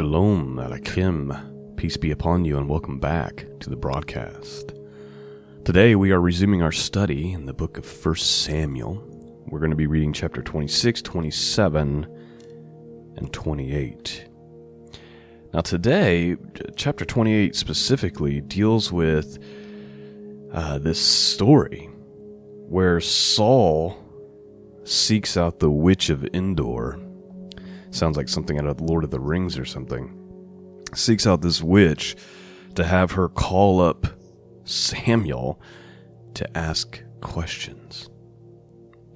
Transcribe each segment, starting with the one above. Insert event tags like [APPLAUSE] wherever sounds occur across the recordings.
Shalom Aleichem. Peace be upon you and welcome back to the broadcast. Today we are resuming our study in the book of 1 Samuel. We're going to be reading chapter 26, 27, and 28. Now, today, chapter 28 specifically deals with uh, this story where Saul seeks out the witch of Endor Sounds like something out of Lord of the Rings or something. Seeks out this witch to have her call up Samuel to ask questions.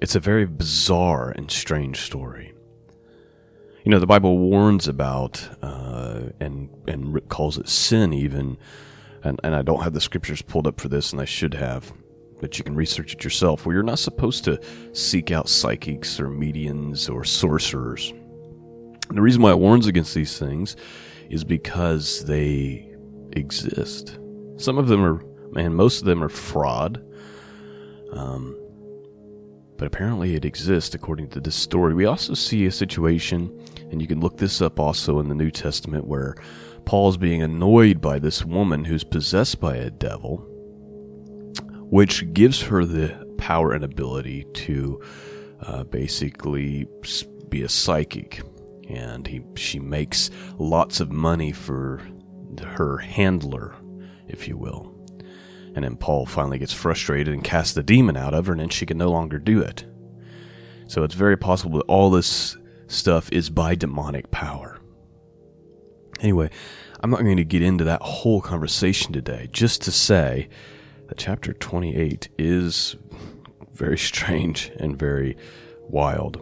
It's a very bizarre and strange story. You know, the Bible warns about uh, and and calls it sin, even. And, and I don't have the scriptures pulled up for this, and I should have, but you can research it yourself. Where you're not supposed to seek out psychics or mediums or sorcerers the reason why it warns against these things is because they exist. Some of them are, man, most of them are fraud. Um, but apparently it exists according to this story. We also see a situation, and you can look this up also in the New Testament, where Paul's being annoyed by this woman who's possessed by a devil, which gives her the power and ability to uh, basically be a psychic and he she makes lots of money for her handler, if you will. And then Paul finally gets frustrated and casts the demon out of her, and then she can no longer do it. So it's very possible that all this stuff is by demonic power. Anyway, I'm not going to get into that whole conversation today, just to say that chapter 28 is very strange and very wild,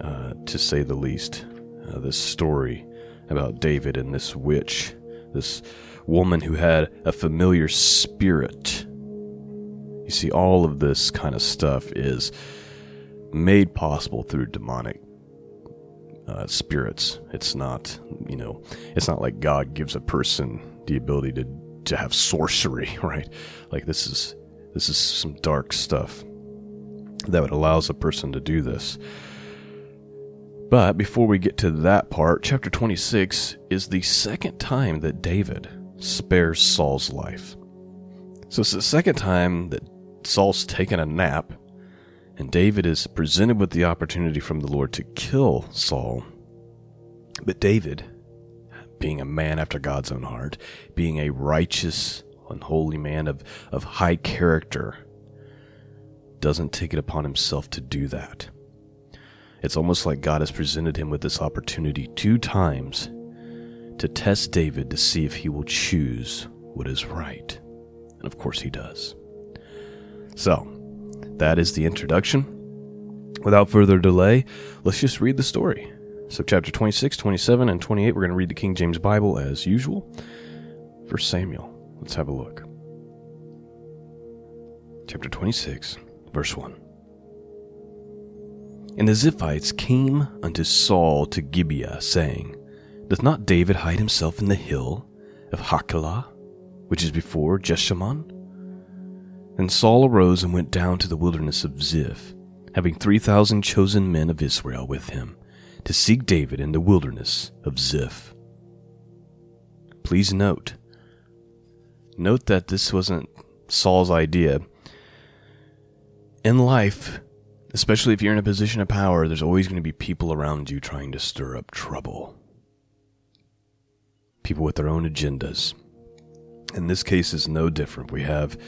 uh, to say the least uh, this story about David and this witch, this woman who had a familiar spirit. You see, all of this kind of stuff is made possible through demonic uh, spirits. It's not, you know, it's not like God gives a person the ability to to have sorcery, [LAUGHS] right? Like this is this is some dark stuff that would allows a person to do this. But before we get to that part, chapter 26 is the second time that David spares Saul's life. So it's the second time that Saul's taken a nap, and David is presented with the opportunity from the Lord to kill Saul. But David, being a man after God's own heart, being a righteous, unholy man of, of high character, doesn't take it upon himself to do that. It's almost like God has presented him with this opportunity two times to test David to see if he will choose what is right. And of course, he does. So, that is the introduction. Without further delay, let's just read the story. So, chapter 26, 27, and 28, we're going to read the King James Bible as usual. For Samuel, let's have a look. Chapter 26, verse 1. And the Ziphites came unto Saul to Gibeah, saying, Doth not David hide himself in the hill of Hachilah, which is before Jeshimon? And Saul arose and went down to the wilderness of Ziph, having three thousand chosen men of Israel with him, to seek David in the wilderness of Ziph. Please note, note that this wasn't Saul's idea. In life, Especially if you're in a position of power, there's always going to be people around you trying to stir up trouble. People with their own agendas. And this case is no different. We have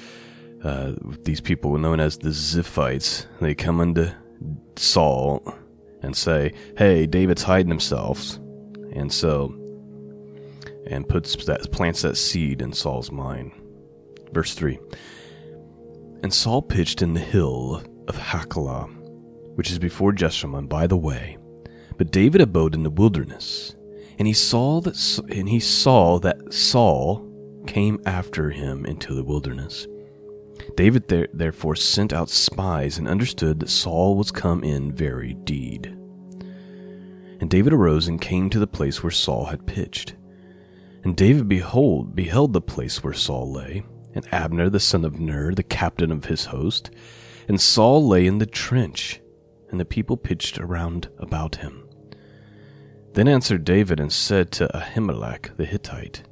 uh, these people known as the Ziphites. They come into Saul and say, "Hey, David's hiding himself," and so and puts that plants that seed in Saul's mind. Verse three. And Saul pitched in the hill of Hachilah, which is before Jeshimon by the way. But David abode in the wilderness, and he saw that and he saw that Saul came after him into the wilderness. David there, therefore sent out spies and understood that Saul was come in very deed. And David arose and came to the place where Saul had pitched. And David behold beheld the place where Saul lay, and Abner the son of Ner, the captain of his host, and Saul lay in the trench, and the people pitched around about him. Then answered David and said to Ahimelech the Hittite,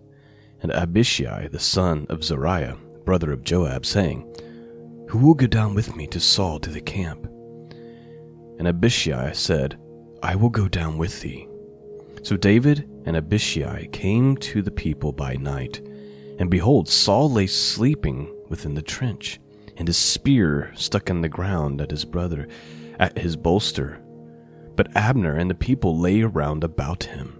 and Abishai the son of Zeruiah, brother of Joab, saying, Who will go down with me to Saul to the camp? And Abishai said, I will go down with thee. So David and Abishai came to the people by night, and behold, Saul lay sleeping within the trench, and his spear stuck in the ground at his brother, at his bolster but Abner and the people lay around about him.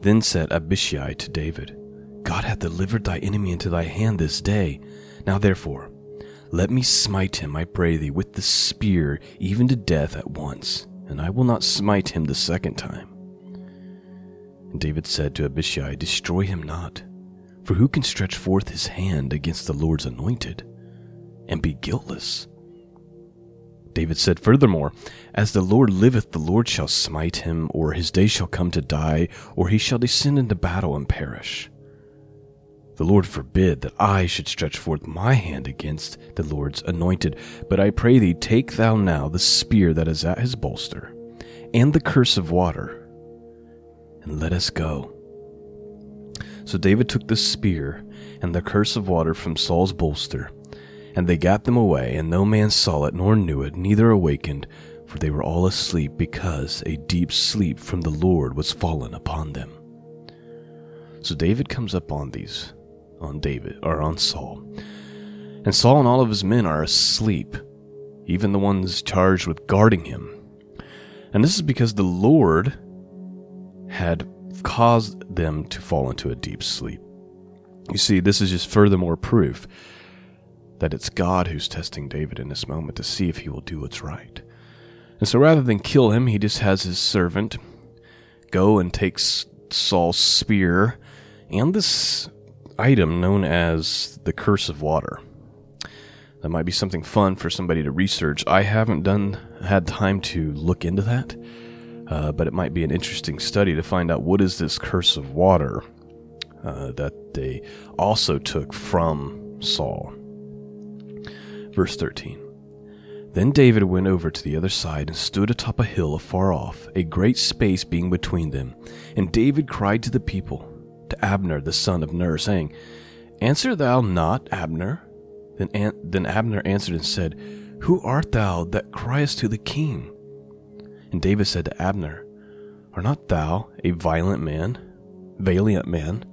Then said Abishai to David, God hath delivered thy enemy into thy hand this day. Now therefore, let me smite him, I pray thee, with the spear, even to death at once, and I will not smite him the second time. And David said to Abishai, Destroy him not, for who can stretch forth his hand against the Lord's anointed, and be guiltless? David said, Furthermore, as the Lord liveth, the Lord shall smite him, or his day shall come to die, or he shall descend into battle and perish. The Lord forbid that I should stretch forth my hand against the Lord's anointed, but I pray thee, take thou now the spear that is at his bolster, and the curse of water, and let us go. So David took the spear and the curse of water from Saul's bolster, and they gat them away, and no man saw it, nor knew it, neither awakened, for they were all asleep, because a deep sleep from the Lord was fallen upon them. So David comes up on these, on David, or on Saul. And Saul and all of his men are asleep, even the ones charged with guarding him. And this is because the Lord had caused them to fall into a deep sleep. You see, this is just furthermore proof that it's God who's testing David in this moment to see if he will do what's right. And so rather than kill him, he just has his servant go and take Saul's spear and this item known as the Curse of water. That might be something fun for somebody to research. I haven't done had time to look into that, uh, but it might be an interesting study to find out what is this curse of water uh, that they also took from Saul. Verse 13 Then David went over to the other side and stood atop a hill afar off, a great space being between them. And David cried to the people, to Abner the son of Ner, saying, Answer thou not, Abner? Then, An- then Abner answered and said, Who art thou that criest to the king? And David said to Abner, Art not thou a violent man, valiant man?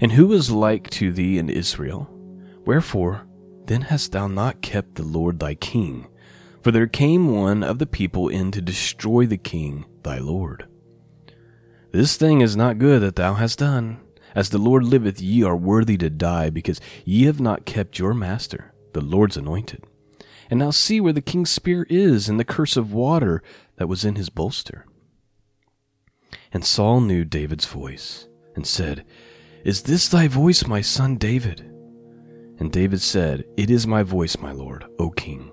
And who is like to thee in Israel? Wherefore then hast thou not kept the Lord thy king? For there came one of the people in to destroy the king thy Lord. This thing is not good that thou hast done. As the Lord liveth, ye are worthy to die, because ye have not kept your master, the Lord's anointed. And now see where the king's spear is, and the curse of water that was in his bolster. And Saul knew David's voice, and said, Is this thy voice, my son David? And David said, It is my voice, my lord, O king.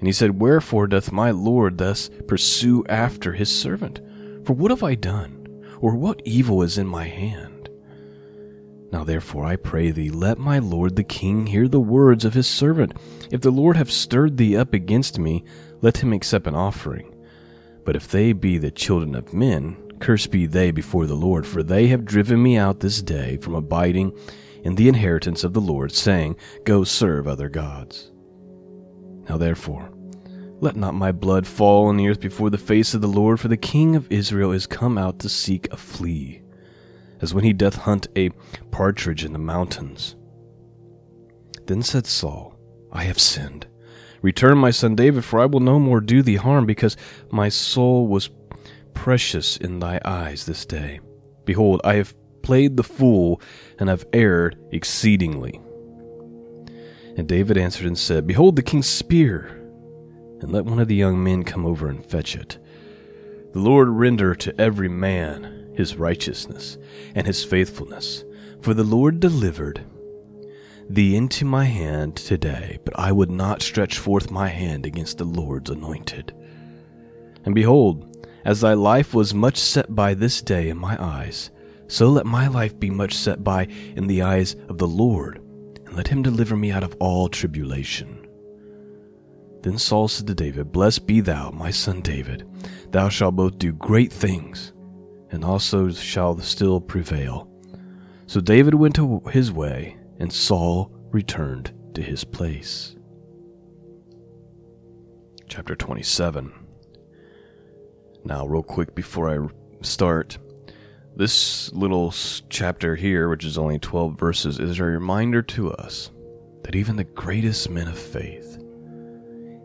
And he said, Wherefore doth my lord thus pursue after his servant? For what have I done? Or what evil is in my hand? Now therefore I pray thee, let my lord the king hear the words of his servant. If the Lord have stirred thee up against me, let him accept an offering. But if they be the children of men, cursed be they before the Lord, for they have driven me out this day from abiding in the inheritance of the Lord, saying, Go serve other gods. Now therefore, let not my blood fall on the earth before the face of the Lord, for the king of Israel is come out to seek a flea, as when he doth hunt a partridge in the mountains. Then said Saul, I have sinned. Return, my son David, for I will no more do thee harm, because my soul was precious in thy eyes this day. Behold, I have played the fool and have erred exceedingly. And David answered and said, Behold the king's spear, and let one of the young men come over and fetch it. The Lord render to every man his righteousness and his faithfulness, for the Lord delivered thee into my hand today, but I would not stretch forth my hand against the Lord's anointed. And behold, as thy life was much set by this day in my eyes, so let my life be much set by in the eyes of the Lord, and let him deliver me out of all tribulation. Then Saul said to David, Blessed be thou, my son David. Thou shalt both do great things, and also shall still prevail. So David went to his way, and Saul returned to his place. Chapter 27. Now, real quick before I start, this little chapter here, which is only 12 verses, is a reminder to us that even the greatest men of faith,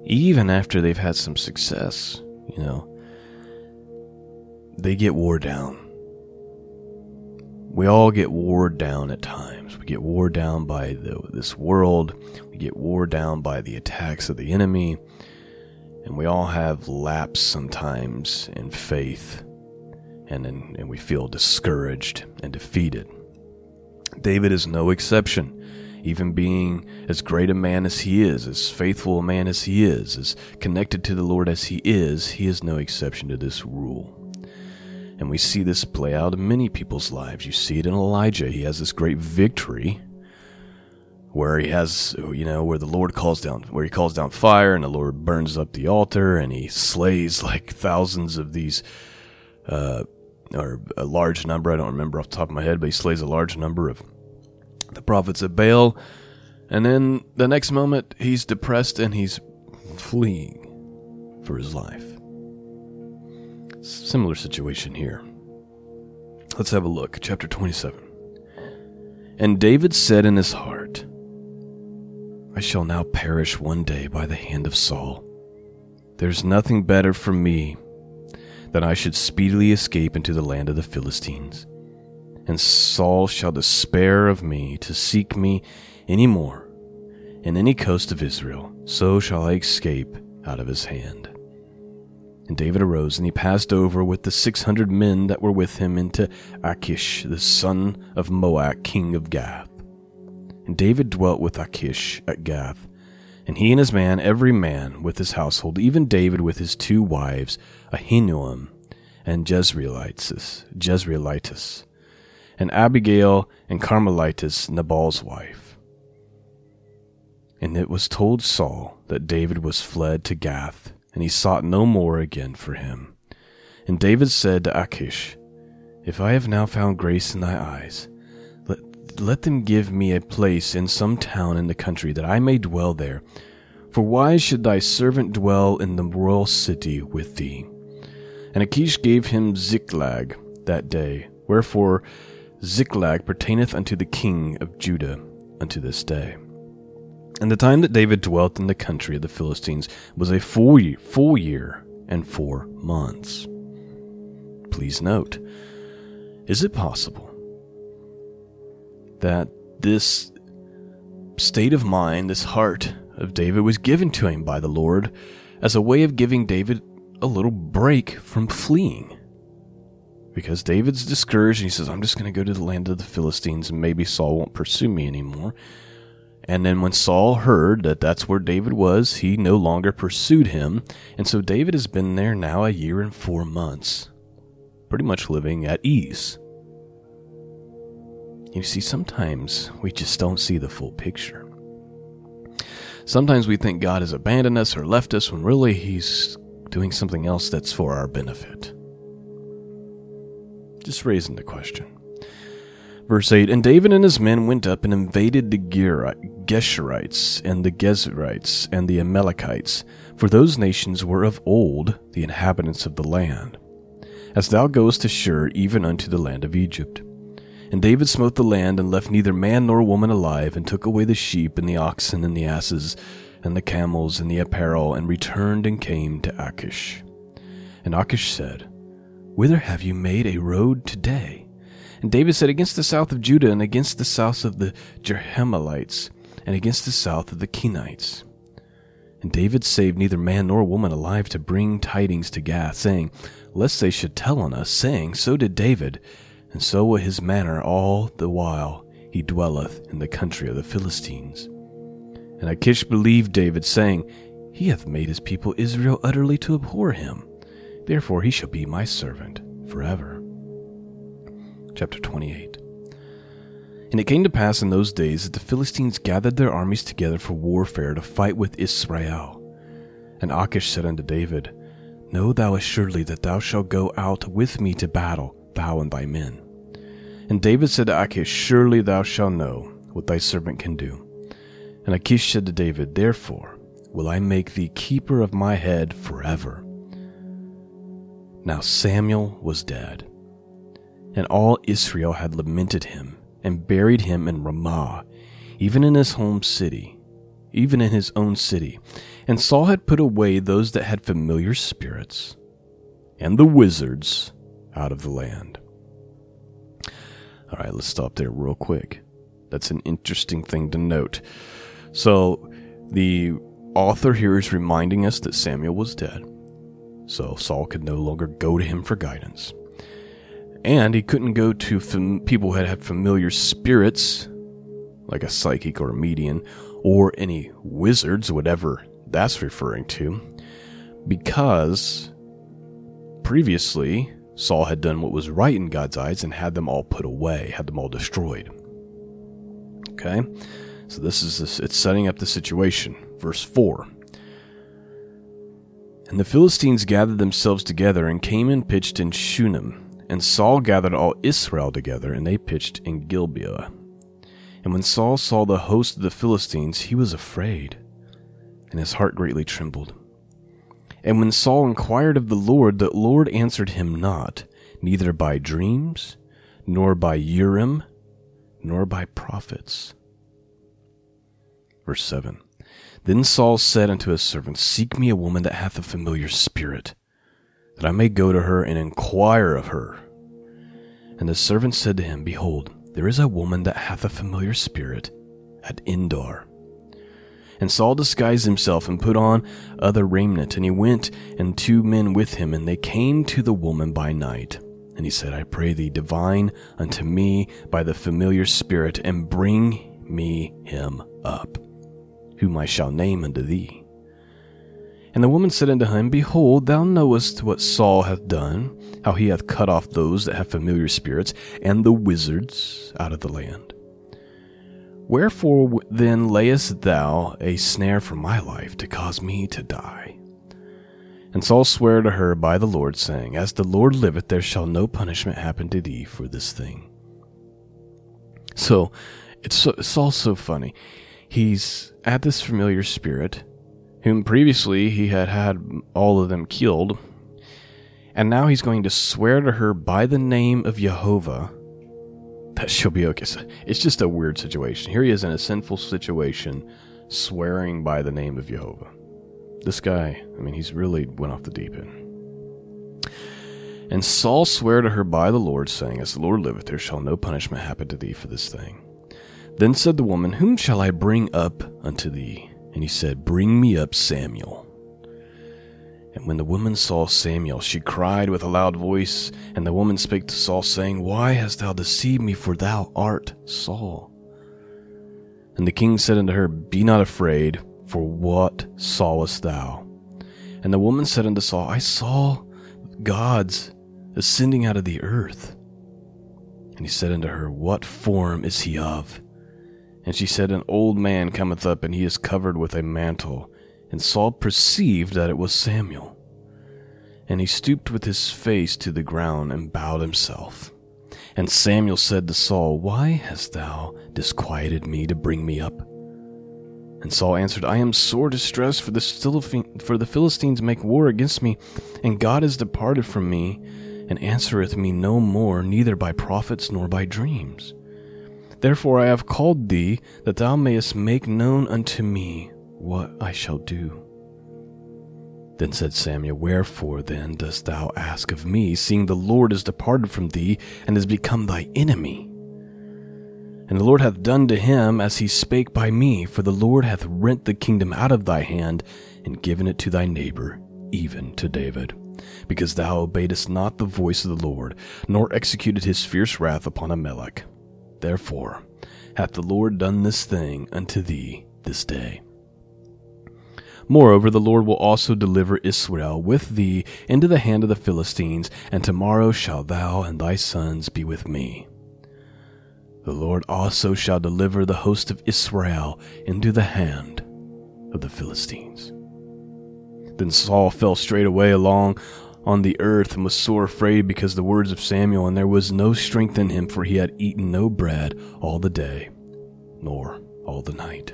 even after they've had some success, you know, they get wore down. We all get wore down at times. We get wore down by the, this world. We get wore down by the attacks of the enemy. And we all have laps sometimes in faith. And, in, and we feel discouraged and defeated. David is no exception even being as great a man as he is, as faithful a man as he is, as connected to the Lord as he is, he is no exception to this rule. And we see this play out in many people's lives. You see it in Elijah. He has this great victory where he has, you know, where the Lord calls down, where he calls down fire and the Lord burns up the altar and he slays like thousands of these, uh, or a large number. I don't remember off the top of my head, but he slays a large number of the prophets of Baal. And then the next moment, he's depressed and he's fleeing for his life. Similar situation here. Let's have a look. Chapter 27. And David said in his heart, I shall now perish one day by the hand of Saul. There's nothing better for me than I should speedily escape into the land of the Philistines and Saul shall despair of me to seek me any more in any coast of Israel, so shall I escape out of his hand. And David arose, and he passed over with the six hundred men that were with him into Achish, the son of Maoch, king of Gath. And David dwelt with Achish at Gath, and he and his man, every man with his household, even David with his two wives, Ahinoam and Jezreelites, Jezreelitess, and Abigail and Carmelitess, Nabal's wife. And it was told Saul that David was fled to Gath, and he sought no more again for him. And David said to Achish, If I have now found grace in thy eyes, let, let them give me a place in some town in the country, that I may dwell there. For why should thy servant dwell in the royal city with thee? And Achish gave him Ziklag that day, wherefore Ziklag pertaineth unto the king of Judah unto this day. And the time that David dwelt in the country of the Philistines was a full year, full year and four months. Please note, is it possible that this state of mind, this heart of David, was given to him by the Lord as a way of giving David a little break from fleeing? because David's discouraged and he says, I'm just going to go to the land of the Philistines and maybe Saul won't pursue me anymore. And then when Saul heard that that's where David was, he no longer pursued him. And so David has been there now a year and four months, pretty much living at ease. You see, sometimes we just don't see the full picture. Sometimes we think God has abandoned us or left us when really He's doing something else that's for our benefit. Just raising the question. Verse 8 And David and his men went up and invaded the Geshurites and the Gezrites and the Amalekites, for those nations were of old the inhabitants of the land. As thou goest to Shur, even unto the land of Egypt. And David smote the land, and left neither man nor woman alive, and took away the sheep, and the oxen, and the asses, and the camels, and the apparel, and returned and came to Achish. And Achish said, Whither have you made a road today? And David said, Against the south of Judah, and against the south of the Jerahmeelites, and against the south of the Kenites. And David saved neither man nor woman alive to bring tidings to Gath, saying, Lest they should tell on us, saying, So did David, and so was his manner all the while he dwelleth in the country of the Philistines. And Achish believed David, saying, He hath made his people Israel utterly to abhor him. Therefore he shall be my servant forever. Chapter 28 And it came to pass in those days that the Philistines gathered their armies together for warfare to fight with Israel. And Achish said unto David, Know thou assuredly that thou shalt go out with me to battle, thou and thy men. And David said to Achish, Surely thou shalt know what thy servant can do. And Achish said to David, Therefore will I make thee keeper of my head forever. Now Samuel was dead, and all Israel had lamented him, and buried him in Ramah, even in his home city, even in his own city. And Saul had put away those that had familiar spirits, and the wizards out of the land. All right, let's stop there real quick. That's an interesting thing to note. So, the author here is reminding us that Samuel was dead, so Saul could no longer go to him for guidance. And he couldn't go to fam- people who had, familiar spirits, like a psychic or a medium, or any wizards, whatever that's referring to, because previously Saul had done what was right in God's eyes and had them all put away, had them all destroyed. Okay? So this is this, it's setting up the situation. Verse 4. And the Philistines gathered themselves together and came and pitched in Shunem. And Saul gathered all Israel together, and they pitched in Gilboa. And when Saul saw the host of the Philistines, he was afraid, and his heart greatly trembled. And when Saul inquired of the Lord, the Lord answered him not, neither by dreams, nor by Urim, nor by prophets. Verse 7 Then Saul said unto his servants, Seek me a woman that hath a familiar spirit, that I may go to her and inquire of her. And the servant said to him, Behold, there is a woman that hath a familiar spirit at Endor. And Saul disguised himself and put on other raiment, and he went, and two men with him, and they came to the woman by night. And he said, I pray thee, divine unto me by the familiar spirit, and bring me him up, whom I shall name unto thee. And the woman said unto him, Behold, thou knowest what Saul hath done, how he hath cut off those that have familiar spirits, and the wizards out of the land. Wherefore then layest thou a snare for my life to cause me to die? And Saul sware to her by the Lord, saying, As the Lord liveth, there shall no punishment happen to thee for this thing. So it's, so, so funny. He's at this familiar spirit, whom previously he had had all of them killed, and now he's going to swear to her by the name of Jehovah that she'll be okay. It's just a weird situation. Here he is in a sinful situation, swearing by the name of Jehovah. This guy, I mean, he's really went off the deep end. And Saul sware to her by the Lord, saying, As the Lord liveth, there shall no punishment happen to thee for this thing. Then said the woman, Whom shall I bring up unto thee? And he said, Bring me up Samuel. And when the woman saw Samuel, she cried with a loud voice. And the woman spake to Saul, saying, Why hast thou deceived me? For thou art Saul. And the king said unto her, Be not afraid, for what sawest thou? And the woman said unto Saul, I saw gods ascending out of the earth. And he said unto her, What form is he of? And she said, An old man cometh up, and he is covered with a mantle. And Saul perceived that it was Samuel. And he stooped with his face to the ground and bowed himself. And Samuel said to Saul, Why hast thou disquieted me to bring me up? And Saul answered, I am sore distressed, for the, for the Philistines make war against me, and God is departed from me, and answereth me no more, neither by prophets nor by dreams. Therefore I have called thee, that thou mayest make known unto me what I shall do. Then said Samuel, Wherefore then dost thou ask of me, seeing the Lord is departed from thee, and is become thy enemy? And the Lord hath done to him as he spake by me, for the Lord hath rent the kingdom out of thy hand, and given it to thy neighbor, even to David, because thou obeyedst not the voice of the Lord, nor executed his fierce wrath upon Amalek. Therefore hath the Lord done this thing unto thee this day. Moreover, the Lord will also deliver Israel with thee into the hand of the Philistines, and tomorrow shalt thou and thy sons be with me. The Lord also shall deliver the host of Israel into the hand of the Philistines. Then Saul fell straightway along on the earth and was sore afraid because the words of Samuel, and there was no strength in him, for he had eaten no bread all the day, nor all the night.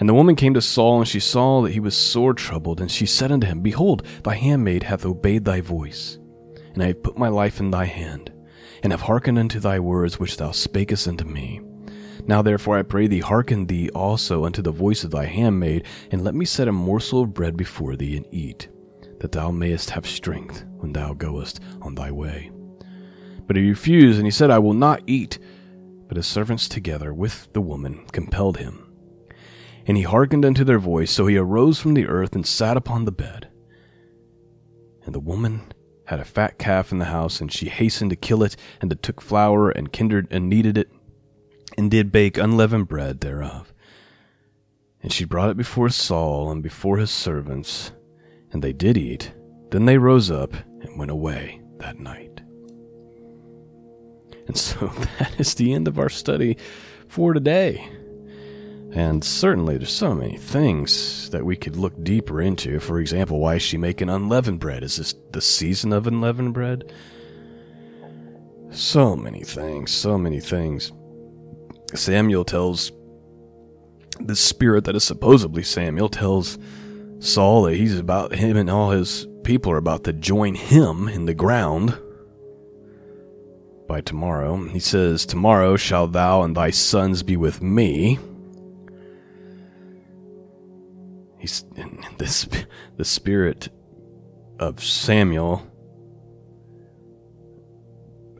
And the woman came to Saul, and she saw that he was sore troubled, and she said unto him, Behold, thy handmaid hath obeyed thy voice, and I have put my life in thy hand, and have hearkened unto thy words which thou spakest unto me. Now therefore I pray thee, hearken thee also unto the voice of thy handmaid, and let me set a morsel of bread before thee, and eat, that thou mayest have strength when thou goest on thy way. But he refused, and he said, I will not eat. But his servants together with the woman compelled him and he hearkened unto their voice. So he arose from the earth and sat upon the bed. And the woman had a fat calf in the house, and she hastened to kill it, and to took flour and kindled and kneaded it, and did bake unleavened bread thereof. And she brought it before Saul and before his servants, and they did eat. Then they rose up and went away that night. And so [LAUGHS] that is the end of our study for today. And certainly there's so many things that we could look deeper into. For example, why is she making unleavened bread? Is this the season of unleavened bread? So many things, so many things. Samuel tells the spirit that is supposedly Samuel tells Saul that he's about him and all his people are about to join him in the ground by tomorrow. He says, Tomorrow shall thou and thy sons be with me He's [LAUGHS] this the spirit of Samuel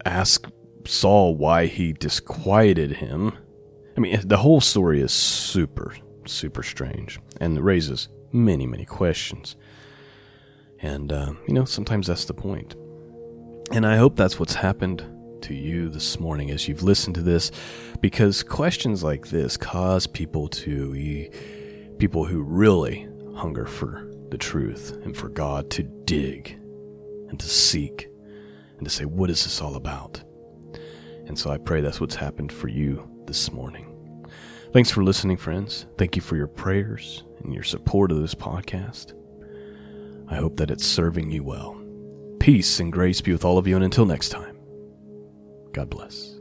ask Saul why he disquieted him. I mean, the whole story is super, super strange and raises many, many questions. And, uh, you know, sometimes that's the point. And I hope that's what's happened to you this morning as you've listened to this, because questions like this cause people to people who really hunger for the truth and for God to dig and to seek and to say, what is this all about? And so I pray that's what's happened for you this morning. Thanks for listening, friends. Thank you for your prayers and your support of this podcast. I hope that it's serving you well. Peace and grace be with all of you, and until next time, God bless.